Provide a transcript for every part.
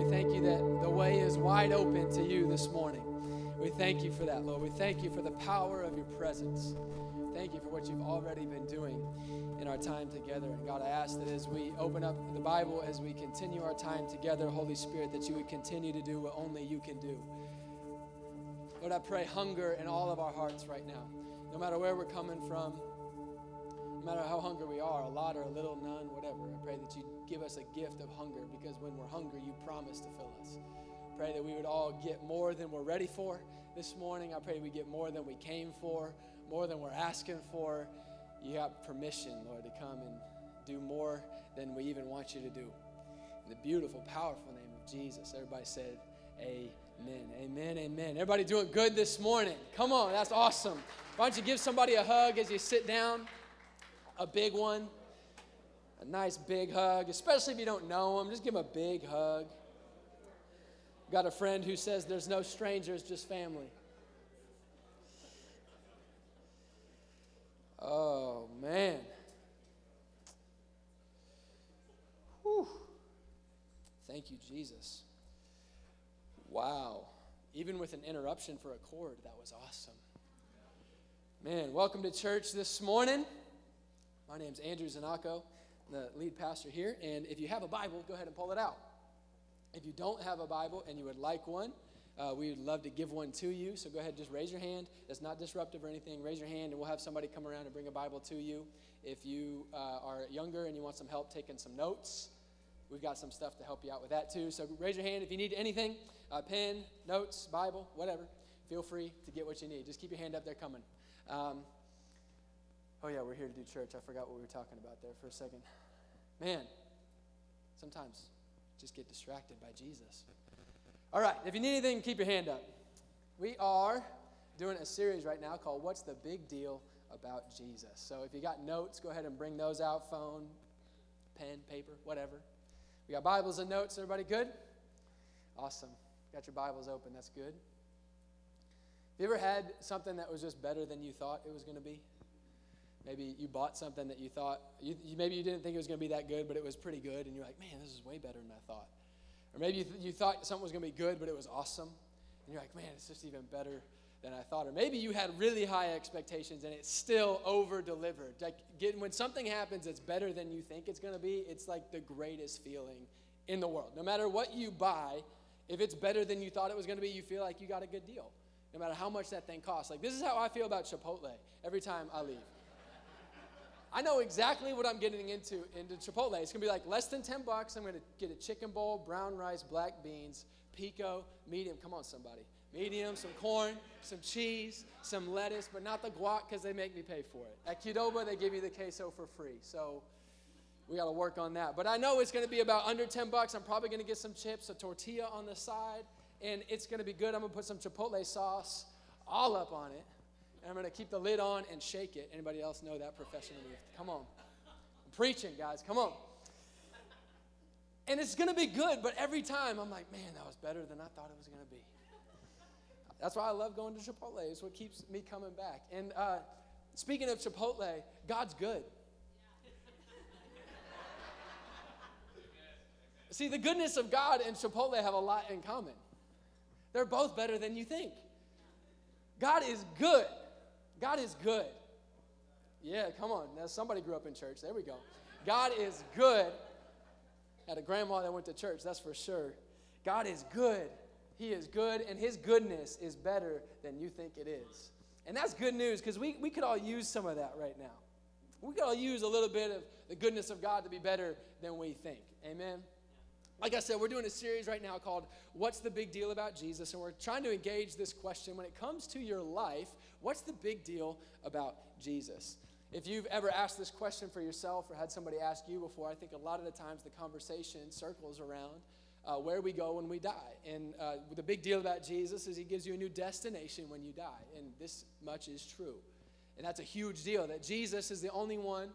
we thank you that the way is wide open to you this morning. We thank you for that, Lord. We thank you for the power of your presence. Thank you for what you've already been doing in our time together. And God, I ask that as we open up the Bible, as we continue our time together, Holy Spirit, that you would continue to do what only you can do. Lord, I pray hunger in all of our hearts right now. No matter where we're coming from, no matter how hungry we are, a lot or a little, none, whatever, I pray that you give us a gift of hunger because when we're hungry, you promise to fill us. Pray that we would all get more than we're ready for this morning. I pray we get more than we came for, more than we're asking for. You have permission, Lord, to come and do more than we even want you to do. In the beautiful, powerful name of Jesus, everybody said, Amen. Amen. Amen. Everybody doing good this morning? Come on, that's awesome. Why don't you give somebody a hug as you sit down? A big one. A nice big hug, especially if you don't know them. Just give them a big hug. Got a friend who says there's no strangers, just family. Oh, man. Whew. Thank you, Jesus. Wow. Even with an interruption for a chord, that was awesome. Man, welcome to church this morning. My name's Andrew Zanako, the lead pastor here. And if you have a Bible, go ahead and pull it out. If you don't have a Bible and you would like one, uh, we would love to give one to you. So go ahead, just raise your hand. It's not disruptive or anything. Raise your hand, and we'll have somebody come around and bring a Bible to you. If you uh, are younger and you want some help taking some notes, we've got some stuff to help you out with that too. So raise your hand if you need anything uh, pen, notes, Bible, whatever. Feel free to get what you need. Just keep your hand up there coming. Um, oh, yeah, we're here to do church. I forgot what we were talking about there for a second. Man, sometimes just get distracted by Jesus. All right, if you need anything, keep your hand up. We are doing a series right now called What's the Big Deal About Jesus? So if you got notes, go ahead and bring those out phone, pen, paper, whatever. We got Bibles and notes. Everybody good? Awesome. Got your Bibles open. That's good. Have you ever had something that was just better than you thought it was going to be? Maybe you bought something that you thought, you, maybe you didn't think it was going to be that good, but it was pretty good, and you're like, man, this is way better than I thought. Or maybe you, th- you thought something was going to be good, but it was awesome, and you're like, man, it's just even better than I thought. Or maybe you had really high expectations and it still over delivered. Like getting, when something happens that's better than you think it's going to be, it's like the greatest feeling in the world. No matter what you buy, if it's better than you thought it was going to be, you feel like you got a good deal, no matter how much that thing costs. Like, this is how I feel about Chipotle every time I leave. I know exactly what I'm getting into into Chipotle. It's gonna be like less than 10 bucks. I'm gonna get a chicken bowl, brown rice, black beans, pico, medium. Come on, somebody. Medium, some corn, some cheese, some lettuce, but not the guac because they make me pay for it. At Qdoba, they give you the queso for free. So we got to work on that. But I know it's going to be about under 10 bucks. I'm probably going to get some chips, a tortilla on the side, and it's going to be good. I'm going to put some chipotle sauce all up on it. I'm going to keep the lid on and shake it. Anybody else know that professionally? Come on. I'm preaching, guys. Come on. And it's going to be good, but every time I'm like, man, that was better than I thought it was going to be. That's why I love going to Chipotle. It's what keeps me coming back. And uh, speaking of Chipotle, God's good. See, the goodness of God and Chipotle have a lot in common. They're both better than you think. God is good. God is good. Yeah, come on. Now, somebody grew up in church. There we go. God is good. Had a grandma that went to church, that's for sure. God is good. He is good, and His goodness is better than you think it is. And that's good news because we, we could all use some of that right now. We could all use a little bit of the goodness of God to be better than we think. Amen? Like I said, we're doing a series right now called What's the Big Deal About Jesus? And we're trying to engage this question when it comes to your life, what's the big deal about Jesus? If you've ever asked this question for yourself or had somebody ask you before, I think a lot of the times the conversation circles around uh, where we go when we die. And uh, the big deal about Jesus is he gives you a new destination when you die. And this much is true. And that's a huge deal that Jesus is the only one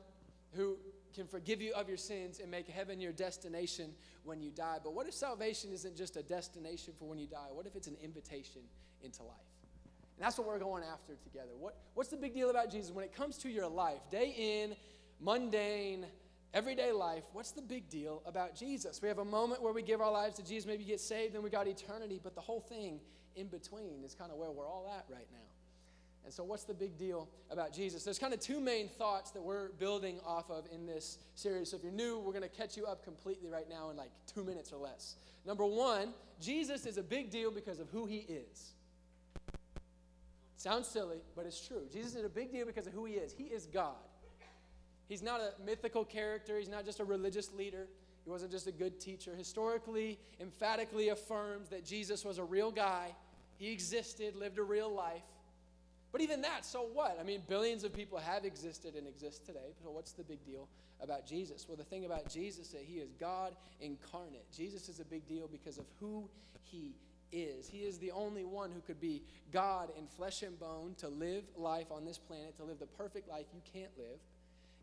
who can forgive you of your sins and make heaven your destination when you die. But what if salvation isn't just a destination for when you die? What if it's an invitation into life? And that's what we're going after together. What, what's the big deal about Jesus when it comes to your life? Day in, mundane, everyday life, what's the big deal about Jesus? We have a moment where we give our lives to Jesus, maybe get saved, then we got eternity, but the whole thing in between is kind of where we're all at right now. And so, what's the big deal about Jesus? There's kind of two main thoughts that we're building off of in this series. So, if you're new, we're going to catch you up completely right now in like two minutes or less. Number one, Jesus is a big deal because of who he is. Sounds silly, but it's true. Jesus is a big deal because of who he is. He is God. He's not a mythical character, he's not just a religious leader. He wasn't just a good teacher. Historically, emphatically affirms that Jesus was a real guy. He existed, lived a real life. But even that, so what? I mean, billions of people have existed and exist today. So what's the big deal about Jesus? Well, the thing about Jesus is that he is God incarnate. Jesus is a big deal because of who he is. He is the only one who could be God in flesh and bone to live life on this planet, to live the perfect life you can't live.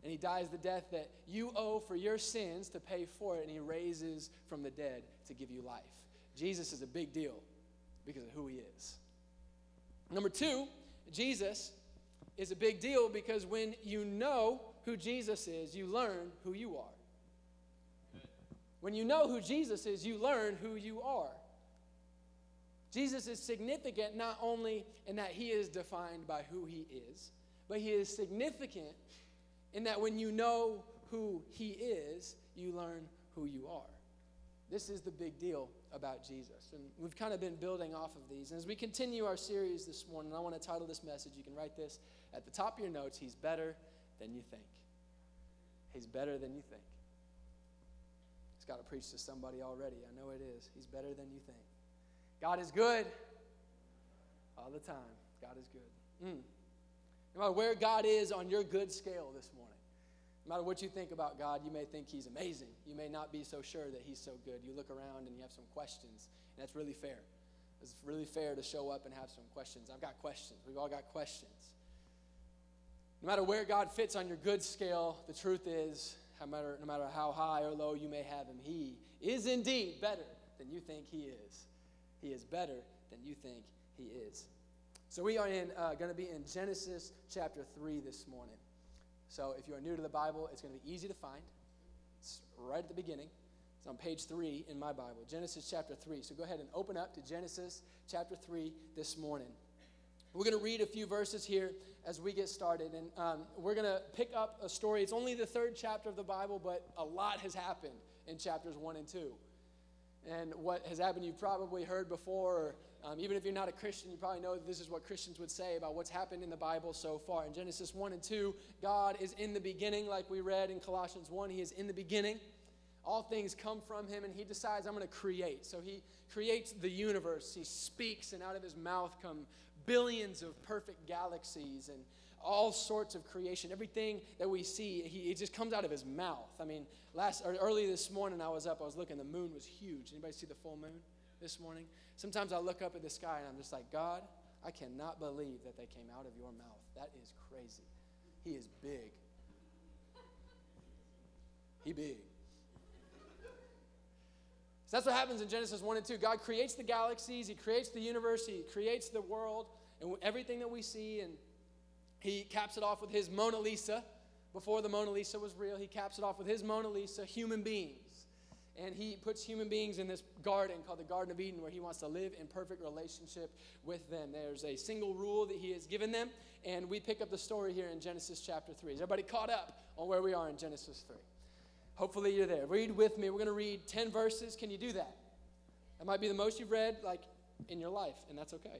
And he dies the death that you owe for your sins to pay for it, and he raises from the dead to give you life. Jesus is a big deal because of who he is. Number two, Jesus is a big deal because when you know who Jesus is, you learn who you are. When you know who Jesus is, you learn who you are. Jesus is significant not only in that he is defined by who he is, but he is significant in that when you know who he is, you learn who you are. This is the big deal about Jesus. And we've kind of been building off of these. And as we continue our series this morning, I want to title this message. You can write this at the top of your notes He's better than you think. He's better than you think. It's got to preach to somebody already. I know it is. He's better than you think. God is good all the time. God is good. Mm. No matter where God is on your good scale this morning, no matter what you think about God, you may think He's amazing. You may not be so sure that He's so good. You look around and you have some questions, and that's really fair. It's really fair to show up and have some questions. I've got questions. We've all got questions. No matter where God fits on your good scale, the truth is, no matter, no matter how high or low you may have Him, He is indeed better than you think He is. He is better than you think He is. So we are in uh, going to be in Genesis chapter 3 this morning. So if you are new to the Bible, it's going to be easy to find. It's right at the beginning. It's on page 3 in my Bible, Genesis chapter 3. So go ahead and open up to Genesis chapter 3 this morning. We're going to read a few verses here as we get started, and um, we're going to pick up a story. It's only the third chapter of the Bible, but a lot has happened in chapters 1 and 2. And what has happened, you've probably heard before, or um, even if you're not a Christian, you probably know this is what Christians would say about what's happened in the Bible so far. In Genesis 1 and 2, God is in the beginning, like we read in Colossians 1. He is in the beginning. All things come from him, and he decides, I'm going to create. So he creates the universe. He speaks, and out of his mouth come billions of perfect galaxies and all sorts of creation. Everything that we see, he, it just comes out of his mouth. I mean, last or early this morning, I was up, I was looking, the moon was huge. Anybody see the full moon this morning? Sometimes I look up at the sky and I'm just like, God, I cannot believe that they came out of your mouth. That is crazy. He is big. He big. So that's what happens in Genesis 1 and 2. God creates the galaxies, He creates the universe, He creates the world, and everything that we see, and He caps it off with His Mona Lisa. Before the Mona Lisa was real, He caps it off with His Mona Lisa, human beings and he puts human beings in this garden called the Garden of Eden where he wants to live in perfect relationship with them. There's a single rule that he has given them, and we pick up the story here in Genesis chapter 3. Is everybody caught up on where we are in Genesis 3? Hopefully you're there. Read with me. We're going to read 10 verses. Can you do that? That might be the most you've read like in your life, and that's okay.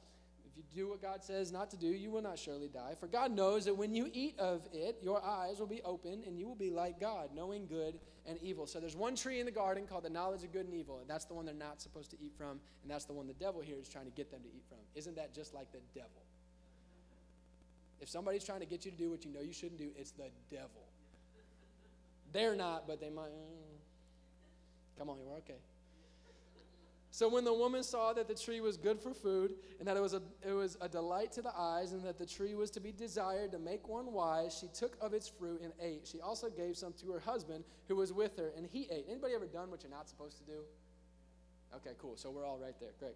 You do what God says not to do, you will not surely die. For God knows that when you eat of it, your eyes will be open and you will be like God, knowing good and evil. So there's one tree in the garden called the knowledge of good and evil, and that's the one they're not supposed to eat from, and that's the one the devil here is trying to get them to eat from. Isn't that just like the devil? If somebody's trying to get you to do what you know you shouldn't do, it's the devil. They're not, but they might. Mm. Come on, we're okay. So when the woman saw that the tree was good for food, and that it was, a, it was a delight to the eyes, and that the tree was to be desired to make one wise, she took of its fruit and ate. She also gave some to her husband who was with her, and he ate. Anybody ever done what you're not supposed to do? Okay, cool. So we're all right there. Great.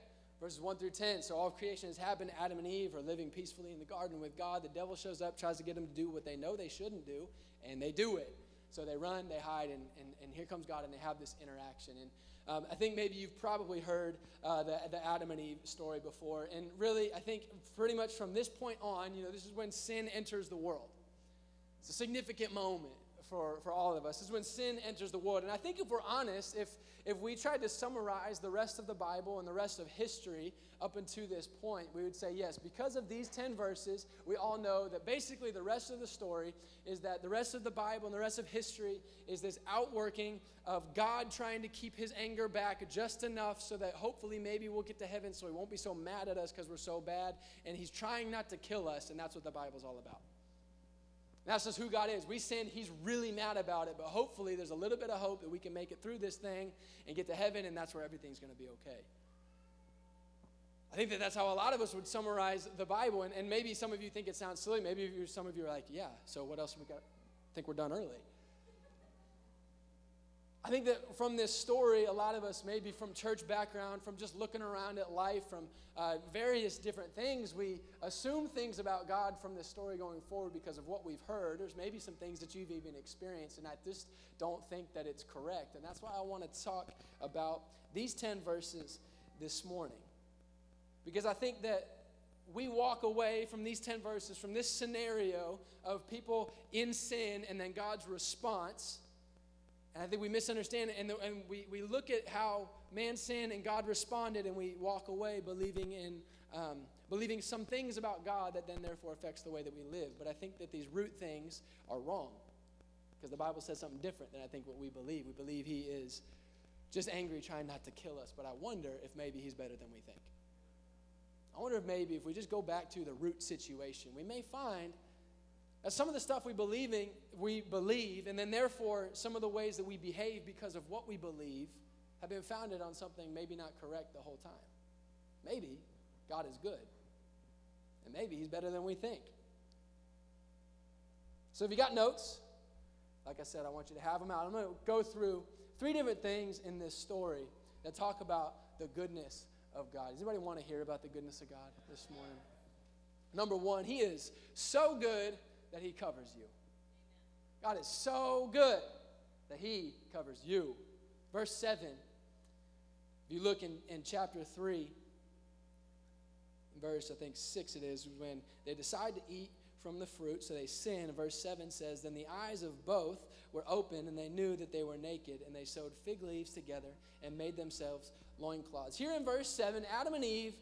verses 1 through 10. So all of creation has happened. Adam and Eve are living peacefully in the garden with God. The devil shows up, tries to get them to do what they know they shouldn't do, and they do it. So they run, they hide, and, and, and here comes God, and they have this interaction. And um, I think maybe you've probably heard uh, the, the Adam and Eve story before. And really, I think pretty much from this point on, you know, this is when sin enters the world. It's a significant moment for, for all of us. Is when sin enters the world. And I think if we're honest, if, if we tried to summarize the rest of the Bible and the rest of history up until this point, we would say yes, because of these 10 verses, we all know that basically the rest of the story is that the rest of the Bible and the rest of history is this outworking of God trying to keep his anger back just enough so that hopefully maybe we'll get to heaven so he won't be so mad at us because we're so bad. And he's trying not to kill us, and that's what the Bible's all about. That's just who God is. We sin, He's really mad about it, but hopefully there's a little bit of hope that we can make it through this thing and get to heaven, and that's where everything's going to be okay. I think that that's how a lot of us would summarize the Bible, and, and maybe some of you think it sounds silly. Maybe some of you are like, yeah, so what else we got? I think we're done early. I think that from this story, a lot of us, maybe from church background, from just looking around at life, from uh, various different things, we assume things about God from this story going forward because of what we've heard. There's maybe some things that you've even experienced, and I just don't think that it's correct. And that's why I want to talk about these 10 verses this morning. Because I think that we walk away from these 10 verses, from this scenario of people in sin and then God's response and I think we misunderstand and, the, and we, we look at how man sinned and God responded, and we walk away believing in um, believing some things about God that then therefore affects the way that we live. But I think that these root things are wrong because the Bible says something different than I think what we believe. We believe He is just angry, trying not to kill us. But I wonder if maybe He's better than we think. I wonder if maybe if we just go back to the root situation, we may find some of the stuff we believing, we believe, and then therefore some of the ways that we behave because of what we believe have been founded on something maybe not correct the whole time. Maybe God is good, and maybe He's better than we think. So if you got notes, like I said, I want you to have them out. I'm going to go through three different things in this story that talk about the goodness of God. Does anybody want to hear about the goodness of God this morning? Number one, He is so good that He covers you. God is so good that He covers you. Verse 7, if you look in, in chapter 3, verse I think 6 it is, when they decide to eat from the fruit, so they sin. Verse 7 says, Then the eyes of both were open, and they knew that they were naked, and they sewed fig leaves together and made themselves loincloths. Here in verse 7, Adam and Eve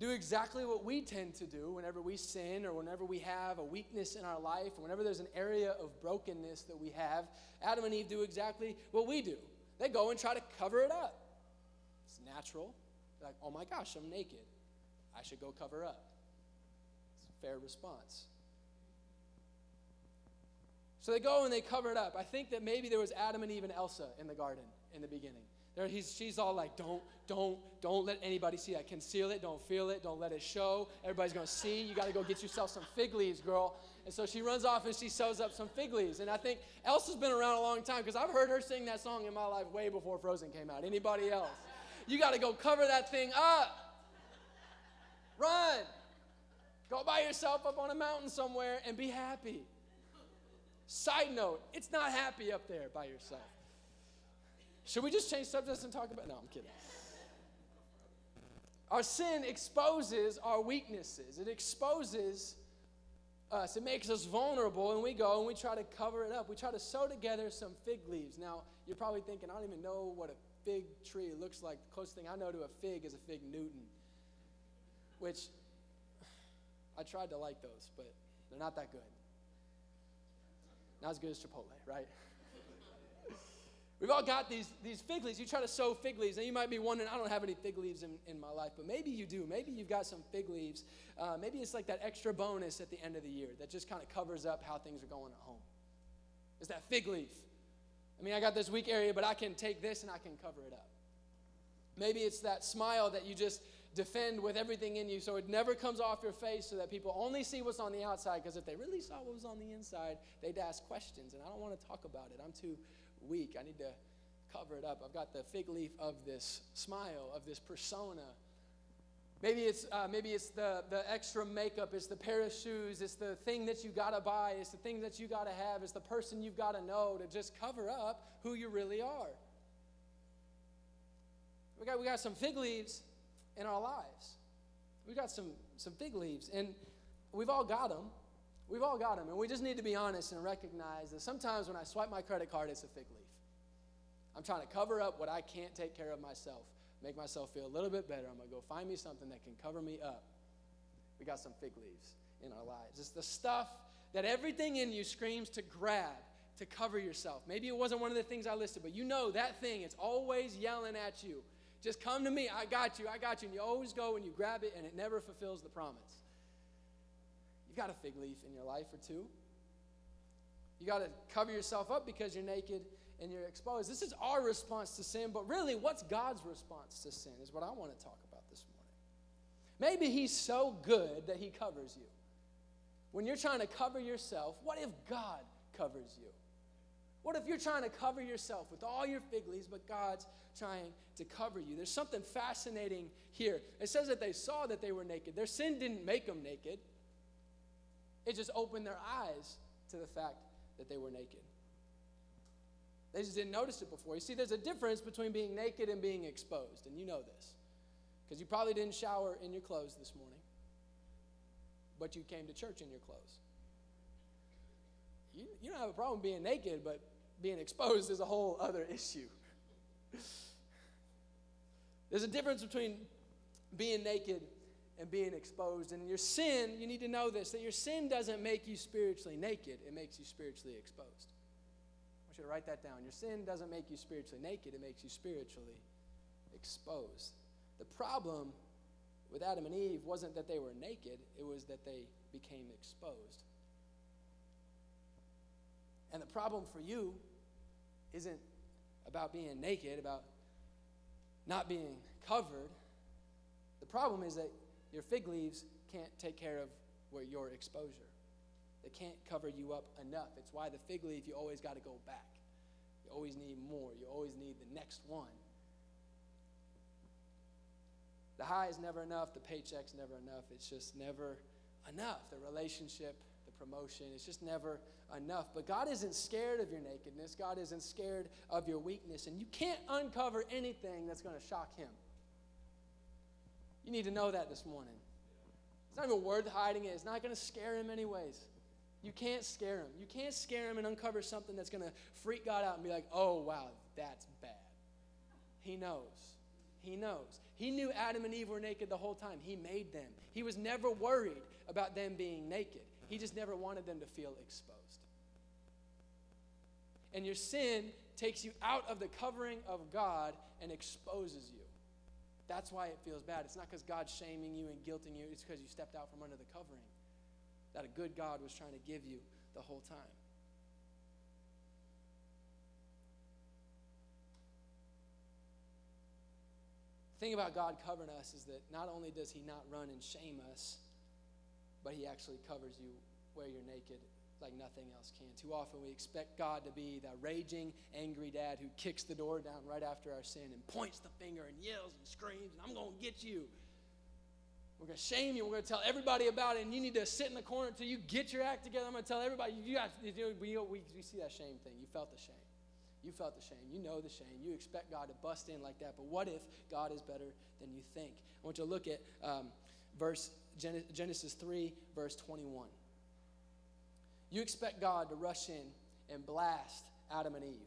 do exactly what we tend to do whenever we sin or whenever we have a weakness in our life or whenever there's an area of brokenness that we have. Adam and Eve do exactly what we do. They go and try to cover it up. It's natural. They're like, oh my gosh, I'm naked. I should go cover up. It's a fair response. So they go and they cover it up. I think that maybe there was Adam and Eve and Elsa in the garden in the beginning. There, he's, she's all like, don't, don't, don't let anybody see that. Conceal it, don't feel it, don't let it show. Everybody's gonna see. You gotta go get yourself some fig leaves, girl. And so she runs off and she sews up some fig leaves. And I think Elsa's been around a long time because I've heard her sing that song in my life way before Frozen came out. Anybody else? You gotta go cover that thing up. Run. Go by yourself up on a mountain somewhere and be happy. Side note, it's not happy up there by yourself. Should we just change subjects and talk about? No, I'm kidding. Our sin exposes our weaknesses. It exposes us. It makes us vulnerable, and we go and we try to cover it up. We try to sew together some fig leaves. Now, you're probably thinking, I don't even know what a fig tree looks like. The closest thing I know to a fig is a fig Newton. which I tried to like those, but they're not that good. Not as good as Chipotle, right? We've all got these, these fig leaves. You try to sew fig leaves, and you might be wondering, I don't have any fig leaves in, in my life, but maybe you do. Maybe you've got some fig leaves. Uh, maybe it's like that extra bonus at the end of the year that just kind of covers up how things are going at home. It's that fig leaf. I mean, I got this weak area, but I can take this and I can cover it up. Maybe it's that smile that you just defend with everything in you so it never comes off your face so that people only see what's on the outside because if they really saw what was on the inside, they'd ask questions. And I don't want to talk about it. I'm too weak. I need to cover it up. I've got the fig leaf of this smile, of this persona. Maybe it's, uh, maybe it's the, the extra makeup, it's the pair of shoes, it's the thing that you gotta buy, it's the thing that you gotta have, it's the person you've gotta know to just cover up who you really are. We got, we got some fig leaves in our lives. We got some, some fig leaves, and we've all got them. We've all got them, and we just need to be honest and recognize that sometimes when I swipe my credit card, it's a fig leaf. I'm trying to cover up what I can't take care of myself, make myself feel a little bit better. I'm going to go find me something that can cover me up. We got some fig leaves in our lives. It's the stuff that everything in you screams to grab to cover yourself. Maybe it wasn't one of the things I listed, but you know that thing, it's always yelling at you. Just come to me, I got you, I got you. And you always go and you grab it, and it never fulfills the promise. You've got a fig leaf in your life or two. You got to cover yourself up because you're naked and you're exposed. This is our response to sin, but really, what's God's response to sin is what I want to talk about this morning. Maybe He's so good that He covers you. When you're trying to cover yourself, what if God covers you? What if you're trying to cover yourself with all your fig leaves, but God's trying to cover you? There's something fascinating here. It says that they saw that they were naked. Their sin didn't make them naked, it just opened their eyes to the fact that they were naked. They just didn't notice it before. You see, there's a difference between being naked and being exposed, and you know this. Because you probably didn't shower in your clothes this morning, but you came to church in your clothes. You, you don't have a problem being naked, but being exposed is a whole other issue. There's a difference between being naked and being exposed. And your sin, you need to know this that your sin doesn't make you spiritually naked, it makes you spiritually exposed. I want you to write that down. Your sin doesn't make you spiritually naked, it makes you spiritually exposed. The problem with Adam and Eve wasn't that they were naked, it was that they became exposed. And the problem for you isn't about being naked, about not being covered. The problem is that your fig leaves can't take care of where your exposure. They can't cover you up enough. It's why the fig leaf, you always got to go back. You always need more. You always need the next one. The high is never enough. The paycheck's never enough. It's just never enough. The relationship, the promotion, it's just never enough. But God isn't scared of your nakedness. God isn't scared of your weakness. And you can't uncover anything that's going to shock Him. You need to know that this morning. It's not even worth hiding it. It's not going to scare him anyways. You can't scare him. You can't scare him and uncover something that's going to freak God out and be like, oh, wow, that's bad. He knows. He knows. He knew Adam and Eve were naked the whole time. He made them. He was never worried about them being naked. He just never wanted them to feel exposed. And your sin takes you out of the covering of God and exposes you. That's why it feels bad. It's not because God's shaming you and guilting you, it's because you stepped out from under the covering that a good God was trying to give you the whole time. The thing about God covering us is that not only does He not run and shame us, but He actually covers you where you're naked like nothing else can. Too often we expect God to be the raging, angry dad who kicks the door down right after our sin and points the finger and yells and screams, and I'm going to get you. We're going to shame you. We're going to tell everybody about it, and you need to sit in the corner until you get your act together. I'm going to tell everybody. You got, you know, we, we, we see that shame thing. You felt the shame. You felt the shame. You know the shame. You expect God to bust in like that. But what if God is better than you think? I want you to look at um, verse Genesis 3, verse 21. You expect God to rush in and blast Adam and Eve.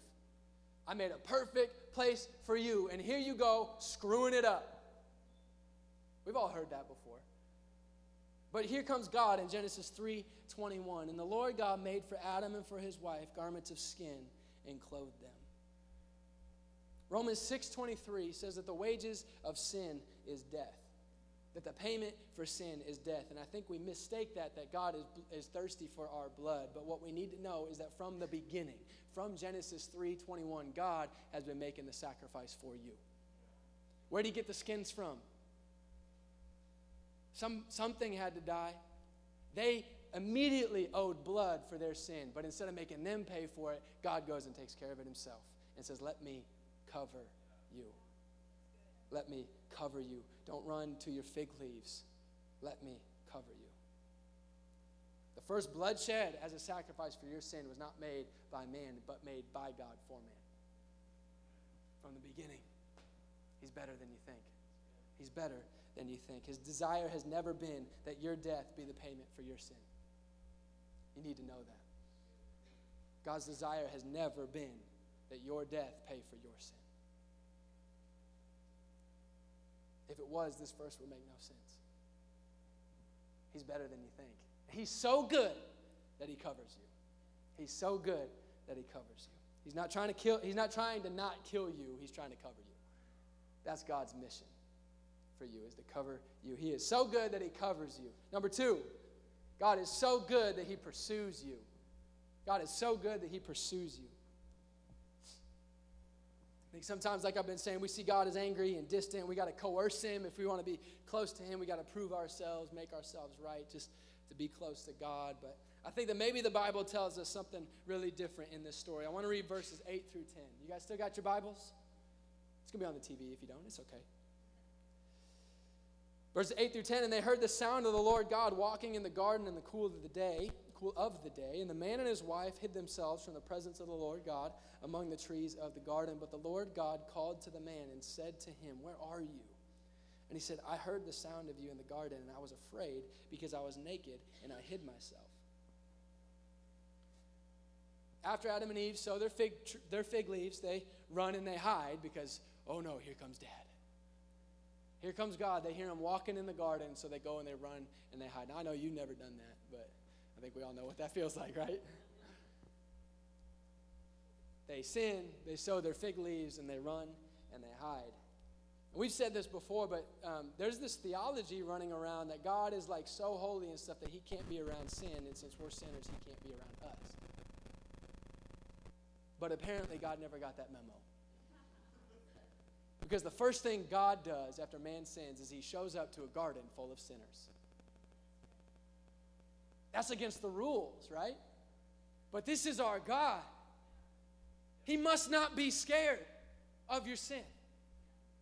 I made a perfect place for you, and here you go, screwing it up. We've all heard that before. But here comes God in Genesis 3:21, and the Lord God made for Adam and for his wife garments of skin and clothed them. Romans 6:23 says that the wages of sin is death. That the payment for sin is death. And I think we mistake that that God is, is thirsty for our blood. But what we need to know is that from the beginning, from Genesis 3:21, God has been making the sacrifice for you. Where did he get the skins from? Some, something had to die. They immediately owed blood for their sin, but instead of making them pay for it, God goes and takes care of it himself and says, Let me cover you. Let me cover you. Don't run to your fig leaves. Let me cover you. The first bloodshed as a sacrifice for your sin was not made by man, but made by God for man. From the beginning, He's better than you think. He's better than you think. His desire has never been that your death be the payment for your sin. You need to know that. God's desire has never been that your death pay for your sin. If it was, this verse would make no sense. He's better than you think. He's so good that he covers you. He's so good that he covers you. He's not trying to kill, he's not trying to not kill you, he's trying to cover you. That's God's mission for you is to cover you. He is so good that he covers you. Number 2, God is so good that he pursues you. God is so good that he pursues you. Think sometimes, like I've been saying, we see God as angry and distant. We got to coerce him. If we want to be close to him, we got to prove ourselves, make ourselves right just to be close to God. But I think that maybe the Bible tells us something really different in this story. I want to read verses 8 through 10. You guys still got your Bibles? It's going to be on the TV if you don't. It's okay. Verses 8 through 10 And they heard the sound of the Lord God walking in the garden in the cool of the day of the day. And the man and his wife hid themselves from the presence of the Lord God among the trees of the garden. But the Lord God called to the man and said to him, Where are you? And he said, I heard the sound of you in the garden, and I was afraid because I was naked and I hid myself. After Adam and Eve sew their fig, their fig leaves, they run and they hide because, oh no, here comes dad. Here comes God. They hear him walking in the garden, so they go and they run and they hide. Now, I know you've never done that, but think we all know what that feels like, right? They sin, they sew their fig leaves, and they run and they hide. And we've said this before, but um, there's this theology running around that God is like so holy and stuff that he can't be around sin, and since we're sinners, he can't be around us. But apparently, God never got that memo. Because the first thing God does after man sins is he shows up to a garden full of sinners. That's against the rules, right? But this is our God. He must not be scared of your sin.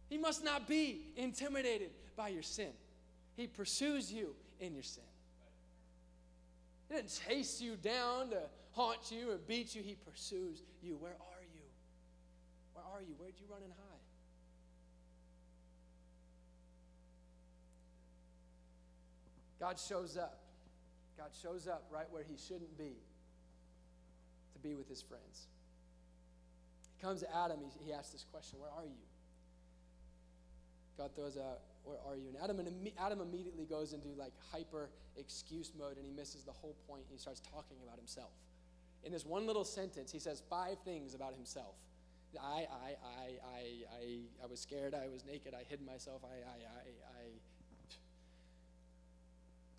He must not be intimidated by your sin. He pursues you in your sin. He doesn't chase you down to haunt you or beat you. He pursues you. Where are you? Where are you? Where'd you run and hide? God shows up. God shows up right where he shouldn't be to be with his friends. He comes to Adam, he, he asks this question Where are you? God throws out, Where are you? And Adam, and Adam immediately goes into like hyper excuse mode and he misses the whole point. He starts talking about himself. In this one little sentence, he says five things about himself. I, I, I, I, I, I was scared. I was naked. I hid myself. I, I, I, I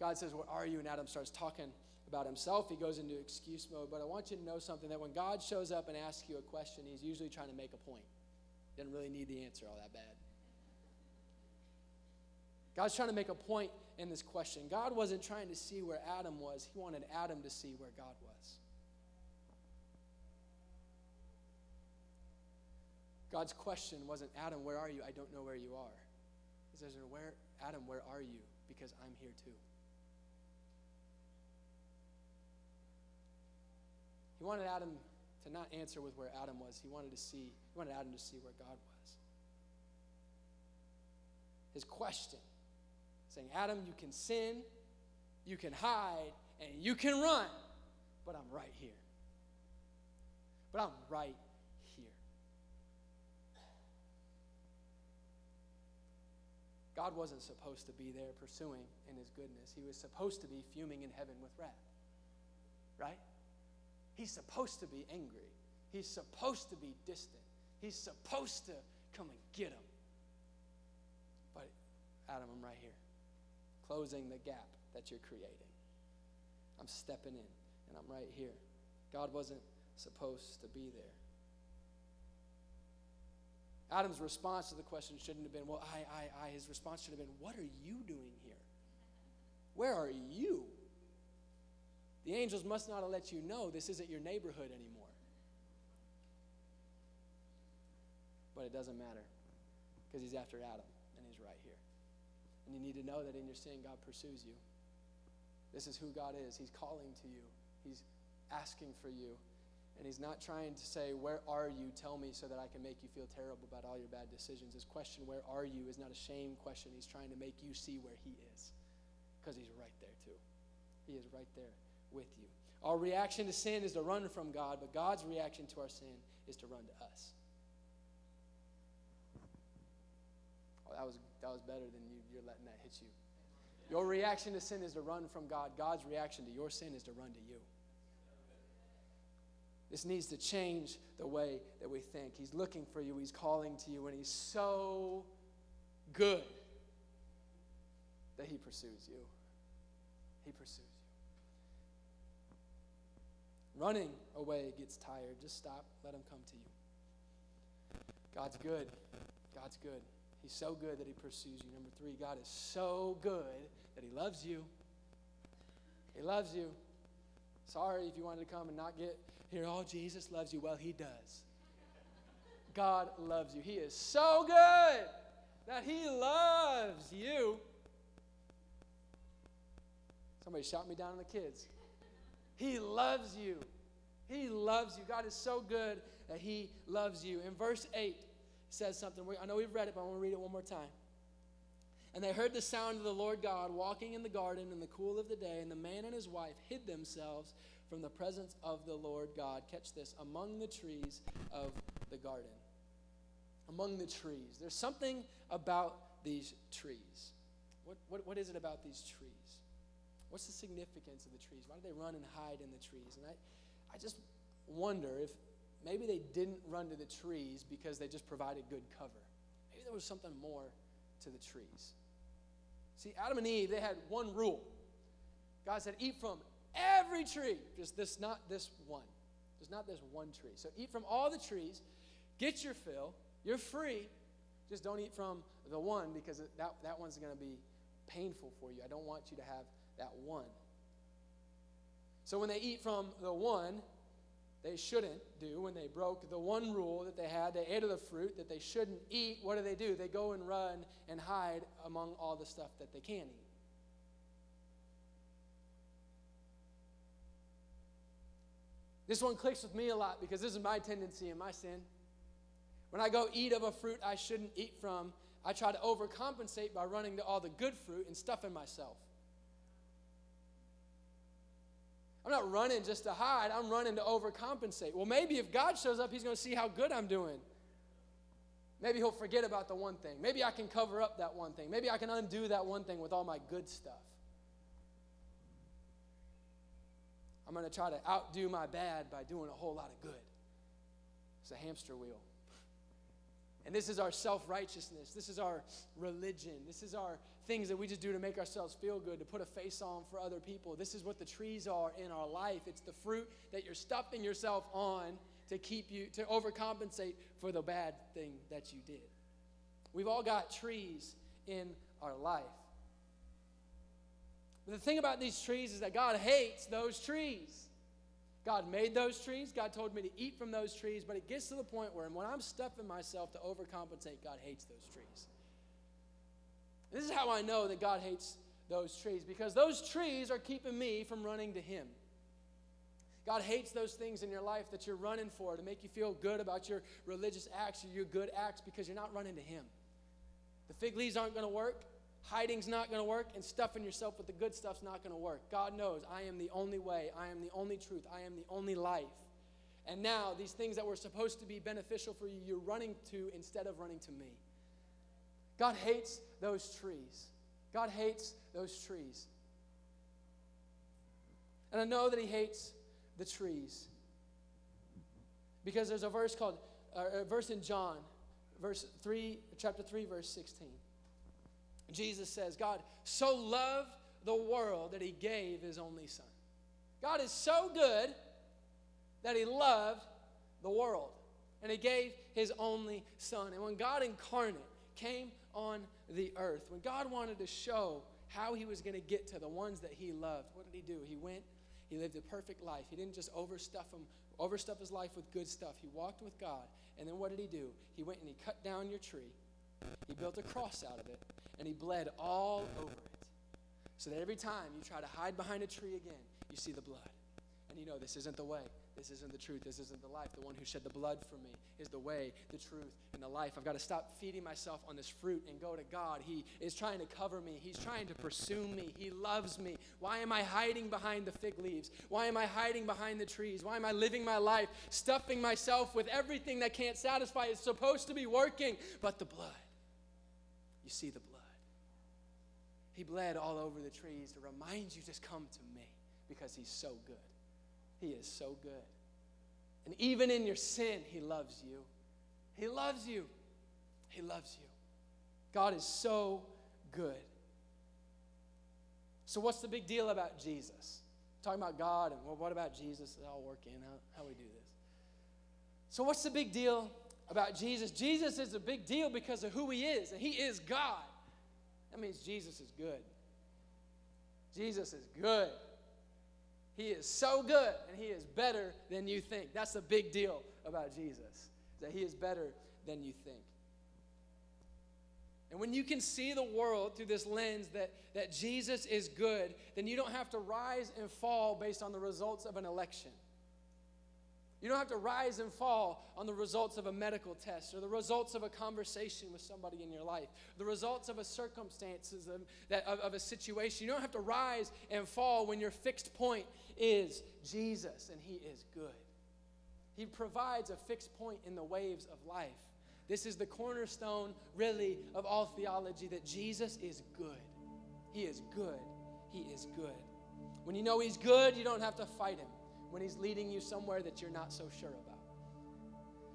God says, Where are you? And Adam starts talking about himself. He goes into excuse mode. But I want you to know something that when God shows up and asks you a question, he's usually trying to make a point. He doesn't really need the answer all that bad. God's trying to make a point in this question. God wasn't trying to see where Adam was, He wanted Adam to see where God was. God's question wasn't, Adam, where are you? I don't know where you are. He says, where, Adam, where are you? Because I'm here too. He wanted Adam to not answer with where Adam was. He wanted to see, he wanted Adam to see where God was. His question, saying, Adam, you can sin, you can hide, and you can run, but I'm right here. But I'm right here. God wasn't supposed to be there pursuing in his goodness. He was supposed to be fuming in heaven with wrath. Right? He's supposed to be angry. He's supposed to be distant. He's supposed to come and get him. But Adam, I'm right here, closing the gap that you're creating. I'm stepping in, and I'm right here. God wasn't supposed to be there. Adam's response to the question shouldn't have been, well, I, I, I. His response should have been, what are you doing here? Where are you? The angels must not have let you know this isn't your neighborhood anymore. But it doesn't matter because he's after Adam and he's right here. And you need to know that in your sin, God pursues you. This is who God is. He's calling to you, He's asking for you. And he's not trying to say, Where are you? Tell me so that I can make you feel terrible about all your bad decisions. His question, Where are you? is not a shame question. He's trying to make you see where he is because he's right there too. He is right there with you. Our reaction to sin is to run from God, but God's reaction to our sin is to run to us. Oh, that was, that was better than you, you're letting that hit you. Your reaction to sin is to run from God. God's reaction to your sin is to run to you. This needs to change the way that we think. He's looking for you, He's calling to you, and He's so good that He pursues you. He pursues. Running away gets tired. Just stop, let Him come to you. God's good. God's good. He's so good that He pursues you. Number three, God is so good that He loves you. He loves you. Sorry if you wanted to come and not get here, oh, Jesus loves you. Well, He does. God loves you. He is so good that He loves you. Somebody shot me down on the kids. He loves you. He loves you. God is so good that He loves you. In verse 8, says something. I know we've read it, but I want to read it one more time. And they heard the sound of the Lord God walking in the garden in the cool of the day, and the man and his wife hid themselves from the presence of the Lord God. Catch this among the trees of the garden. Among the trees. There's something about these trees. What, what, what is it about these trees? What's the significance of the trees? Why do they run and hide in the trees? And I, I just wonder if maybe they didn't run to the trees because they just provided good cover. Maybe there was something more to the trees. See, Adam and Eve, they had one rule. God said, eat from every tree, just this, not this one. Just not this one tree. So eat from all the trees, get your fill, you're free. Just don't eat from the one because that, that one's going to be painful for you. I don't want you to have that one. So when they eat from the one, they shouldn't do when they broke the one rule that they had. They ate of the fruit that they shouldn't eat. What do they do? They go and run and hide among all the stuff that they can eat. This one clicks with me a lot because this is my tendency and my sin. When I go eat of a fruit I shouldn't eat from, I try to overcompensate by running to all the good fruit and stuffing myself. I'm not running just to hide, I'm running to overcompensate. Well, maybe if God shows up, He's going to see how good I'm doing. Maybe He'll forget about the one thing. Maybe I can cover up that one thing. Maybe I can undo that one thing with all my good stuff. I'm going to try to outdo my bad by doing a whole lot of good. It's a hamster wheel. And this is our self righteousness. This is our religion. This is our things that we just do to make ourselves feel good, to put a face on for other people. This is what the trees are in our life. It's the fruit that you're stuffing yourself on to keep you, to overcompensate for the bad thing that you did. We've all got trees in our life. But the thing about these trees is that God hates those trees. God made those trees. God told me to eat from those trees, but it gets to the point where when I'm stuffing myself to overcompensate, God hates those trees. This is how I know that God hates those trees because those trees are keeping me from running to Him. God hates those things in your life that you're running for to make you feel good about your religious acts or your good acts because you're not running to Him. The fig leaves aren't going to work. Hiding's not going to work, and stuffing yourself with the good stuff's not going to work. God knows I am the only way, I am the only truth, I am the only life. And now, these things that were supposed to be beneficial for you, you're running to instead of running to me. God hates those trees. God hates those trees. And I know that He hates the trees. Because there's a verse called, uh, a verse in John, verse 3, chapter 3, verse 16. Jesus says, God so loved the world that he gave his only son. God is so good that he loved the world and he gave his only son. And when God incarnate came on the earth, when God wanted to show how he was going to get to the ones that he loved, what did he do? He went, he lived a perfect life. He didn't just overstuff him, overstuff his life with good stuff. He walked with God. And then what did he do? He went and he cut down your tree. He built a cross out of it, and he bled all over it. So that every time you try to hide behind a tree again, you see the blood. And you know this isn't the way. This isn't the truth. This isn't the life. The one who shed the blood for me is the way, the truth, and the life. I've got to stop feeding myself on this fruit and go to God. He is trying to cover me. He's trying to pursue me. He loves me. Why am I hiding behind the fig leaves? Why am I hiding behind the trees? Why am I living my life stuffing myself with everything that can't satisfy? It's supposed to be working, but the blood. You see the blood. He bled all over the trees to remind you just come to me because he's so good. He is so good. And even in your sin, He loves you. He loves you. He loves you. God is so good. So, what's the big deal about Jesus? Talking about God and well, what about Jesus? It all work in how, how we do this. So, what's the big deal about Jesus? Jesus is a big deal because of who He is, and He is God. That means Jesus is good. Jesus is good. He is so good and he is better than you think. That's the big deal about Jesus, that he is better than you think. And when you can see the world through this lens that, that Jesus is good, then you don't have to rise and fall based on the results of an election. You don't have to rise and fall on the results of a medical test or the results of a conversation with somebody in your life, the results of a circumstances of, that, of, of a situation. You don't have to rise and fall when your fixed point is Jesus and He is good. He provides a fixed point in the waves of life. This is the cornerstone, really, of all theology that Jesus is good. He is good. He is good. When you know He's good, you don't have to fight Him when He's leading you somewhere that you're not so sure about.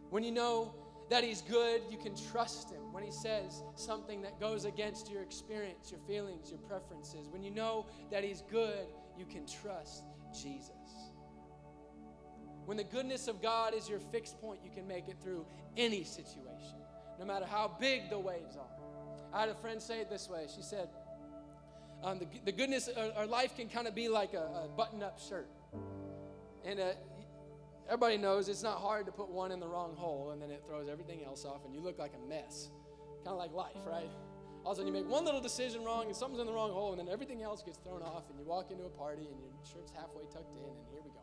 When you know that He's good, you can trust Him. When He says something that goes against your experience, your feelings, your preferences, when you know that He's good, you can trust Jesus. When the goodness of God is your fixed point, you can make it through any situation, no matter how big the waves are. I had a friend say it this way. She said, um, the, the goodness, our, our life can kind of be like a, a button up shirt. And uh, everybody knows it's not hard to put one in the wrong hole and then it throws everything else off and you look like a mess. Kind of like life, right? All of a sudden you make one little decision wrong and something's in the wrong hole and then everything else gets thrown off and you walk into a party and your shirt's halfway tucked in and here we go.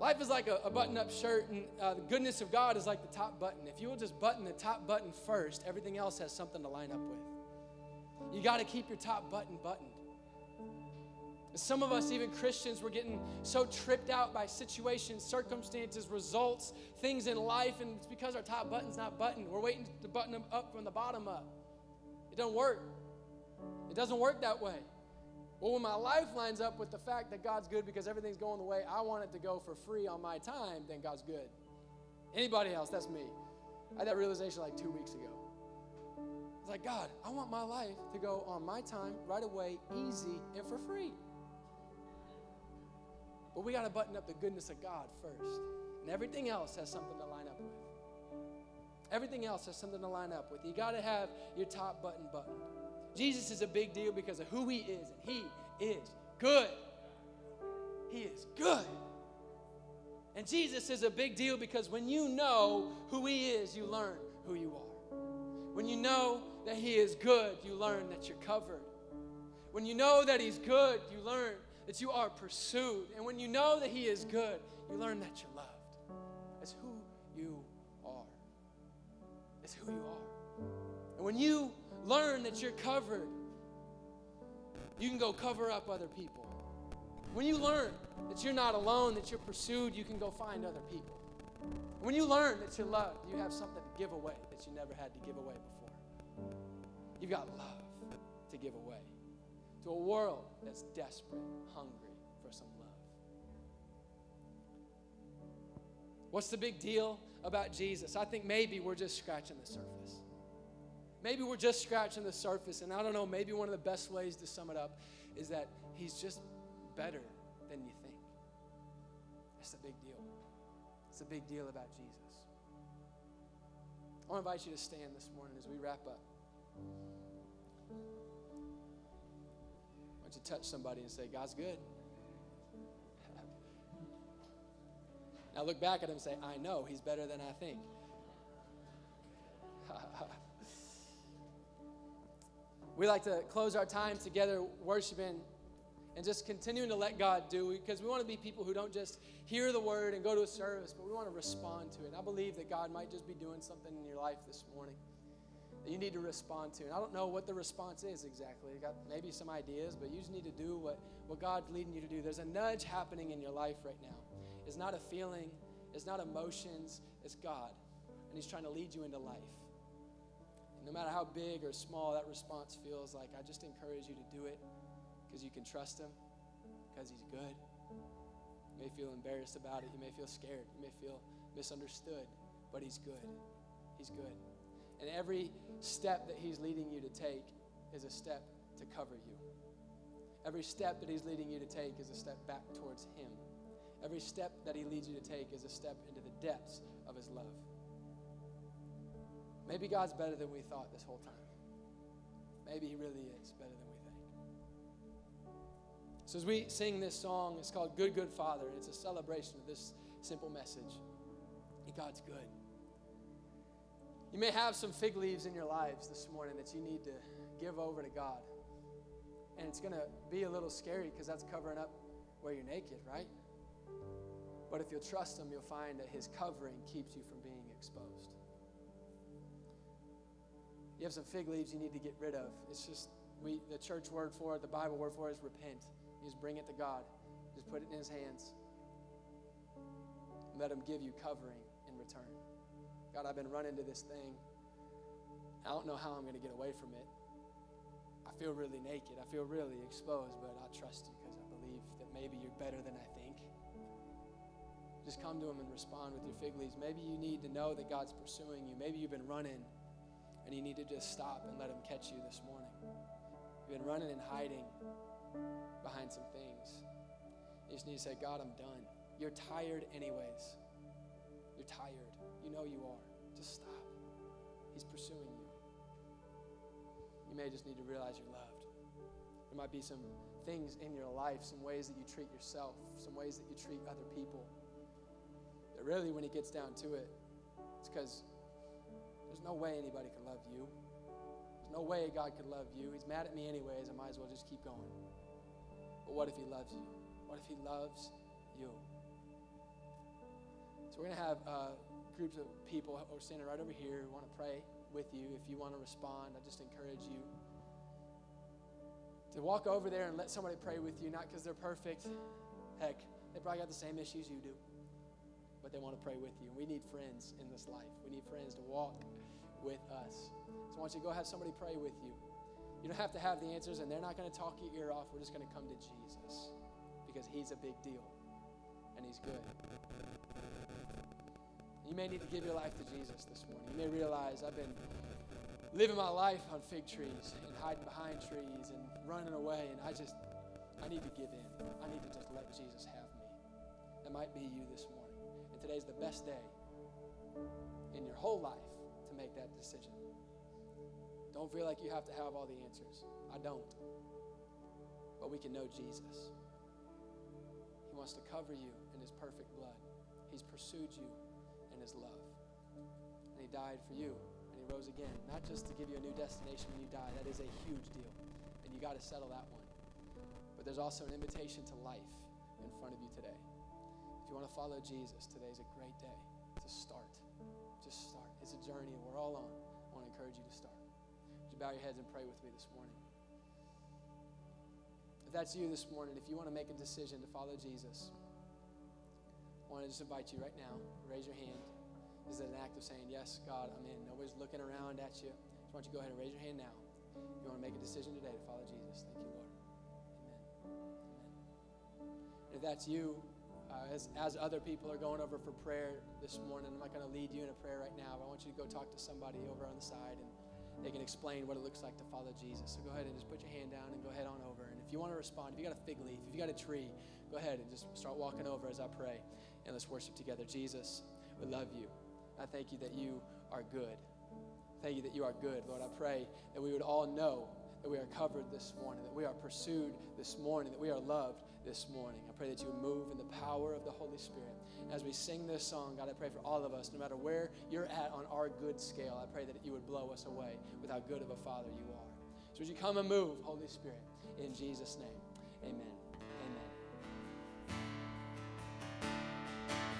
Life is like a, a button up shirt, and uh, the goodness of God is like the top button. If you will just button the top button first, everything else has something to line up with. You got to keep your top button buttoned. Some of us, even Christians, we're getting so tripped out by situations, circumstances, results, things in life, and it's because our top button's not buttoned. We're waiting to button them up from the bottom up. It doesn't work. It doesn't work that way. Well, when my life lines up with the fact that God's good because everything's going the way I want it to go for free on my time, then God's good. Anybody else, that's me. I had that realization like two weeks ago. It's like, God, I want my life to go on my time, right away, easy, and for free. But we got to button up the goodness of God first. And everything else has something to line up with. Everything else has something to line up with. You got to have your top button buttoned. Jesus is a big deal because of who he is, and he is good. He is good. And Jesus is a big deal because when you know who he is, you learn who you are. When you know that he is good, you learn that you're covered. When you know that he's good, you learn that you are pursued. And when you know that He is good, you learn that you're loved. It's who you are. It's who you are. And when you learn that you're covered, you can go cover up other people. When you learn that you're not alone, that you're pursued, you can go find other people. When you learn that you're loved, you have something to give away that you never had to give away before. You've got love to give away to a world that's desperate, hungry for some love. What's the big deal about Jesus? I think maybe we're just scratching the surface. Maybe we're just scratching the surface, and I don't know, maybe one of the best ways to sum it up is that he's just better than you think. That's the big deal. It's a big deal about Jesus. I want to invite you to stand this morning as we wrap up. Why touch somebody and say, God's good? Now look back at him and say, I know he's better than I think. we like to close our time together worshiping and just continuing to let God do because we want to be people who don't just hear the word and go to a service, but we want to respond to it. And I believe that God might just be doing something in your life this morning that you need to respond to. And I don't know what the response is exactly. You got maybe some ideas, but you just need to do what, what God's leading you to do. There's a nudge happening in your life right now. It's not a feeling, it's not emotions, it's God. And He's trying to lead you into life. And no matter how big or small that response feels like, I just encourage you to do it because you can trust Him, because He's good. You may feel embarrassed about it, you may feel scared, you may feel misunderstood, but He's good. He's good. And every step that He's leading you to take is a step to cover you. Every step that He's leading you to take is a step back towards Him. Every step that He leads you to take is a step into the depths of His love. Maybe God's better than we thought this whole time. Maybe He really is better than we think. So, as we sing this song, it's called Good, Good Father. It's a celebration of this simple message God's good. You may have some fig leaves in your lives this morning that you need to give over to God. And it's going to be a little scary because that's covering up where you're naked, right? But if you'll trust Him, you'll find that His covering keeps you from being exposed. You have some fig leaves you need to get rid of. It's just we the church word for it, the Bible word for it is repent. You just bring it to God. Just put it in His hands. Let Him give you covering in return. God, I've been running to this thing. I don't know how I'm going to get away from it. I feel really naked. I feel really exposed, but I trust you because I believe that maybe you're better than I think. Just come to Him and respond with your fig leaves. Maybe you need to know that God's pursuing you. Maybe you've been running and you need to just stop and let Him catch you this morning. You've been running and hiding behind some things. You just need to say, God, I'm done. You're tired, anyways. You're tired. You know you are. Just stop. He's pursuing you. You may just need to realize you're loved. There might be some things in your life, some ways that you treat yourself, some ways that you treat other people. That really, when it gets down to it, it's because there's no way anybody can love you. There's no way God could love you. He's mad at me anyways. I might as well just keep going. But what if He loves you? What if He loves you? So we're going to have uh, groups of people who are standing right over here who want to pray with you. If you want to respond, I just encourage you to walk over there and let somebody pray with you, not because they're perfect. Heck, they probably got the same issues you do, but they want to pray with you. We need friends in this life. We need friends to walk with us. So I want you to go have somebody pray with you. You don't have to have the answers, and they're not going to talk your ear off. We're just going to come to Jesus because He's a big deal and He's good. You may need to give your life to Jesus this morning. You may realize I've been living my life on fig trees and hiding behind trees and running away, and I just, I need to give in. I need to just let Jesus have me. That might be you this morning. And today's the best day in your whole life to make that decision. Don't feel like you have to have all the answers. I don't. But we can know Jesus. He wants to cover you in his perfect blood. He's pursued you his love. And he died for you, and he rose again, not just to give you a new destination when you die. That is a huge deal, and you got to settle that one. But there's also an invitation to life in front of you today. If you want to follow Jesus, today's a great day to start. Just start. It's a journey, we're all on. I want to encourage you to start. Would you bow your heads and pray with me this morning? If that's you this morning, if you want to make a decision to follow Jesus, I want to just invite you right now. Raise your hand. This is an act of saying, Yes, God, I'm in. Nobody's looking around at you. Just why don't you go ahead and raise your hand now if you want to make a decision today to follow Jesus. Thank you, Lord. Amen. Amen. And if that's you, uh, as, as other people are going over for prayer this morning, I'm not going to lead you in a prayer right now, but I want you to go talk to somebody over on the side and they can explain what it looks like to follow Jesus. So go ahead and just put your hand down and go head on over. And if you want to respond, if you got a fig leaf, if you got a tree, go ahead and just start walking over as I pray. And let's worship together. Jesus, we love you. I thank you that you are good. Thank you that you are good. Lord, I pray that we would all know that we are covered this morning, that we are pursued this morning, that we are loved this morning. I pray that you would move in the power of the Holy Spirit. As we sing this song, God, I pray for all of us, no matter where you're at on our good scale, I pray that you would blow us away with how good of a Father you are. So would you come and move, Holy Spirit, in Jesus' name. Amen.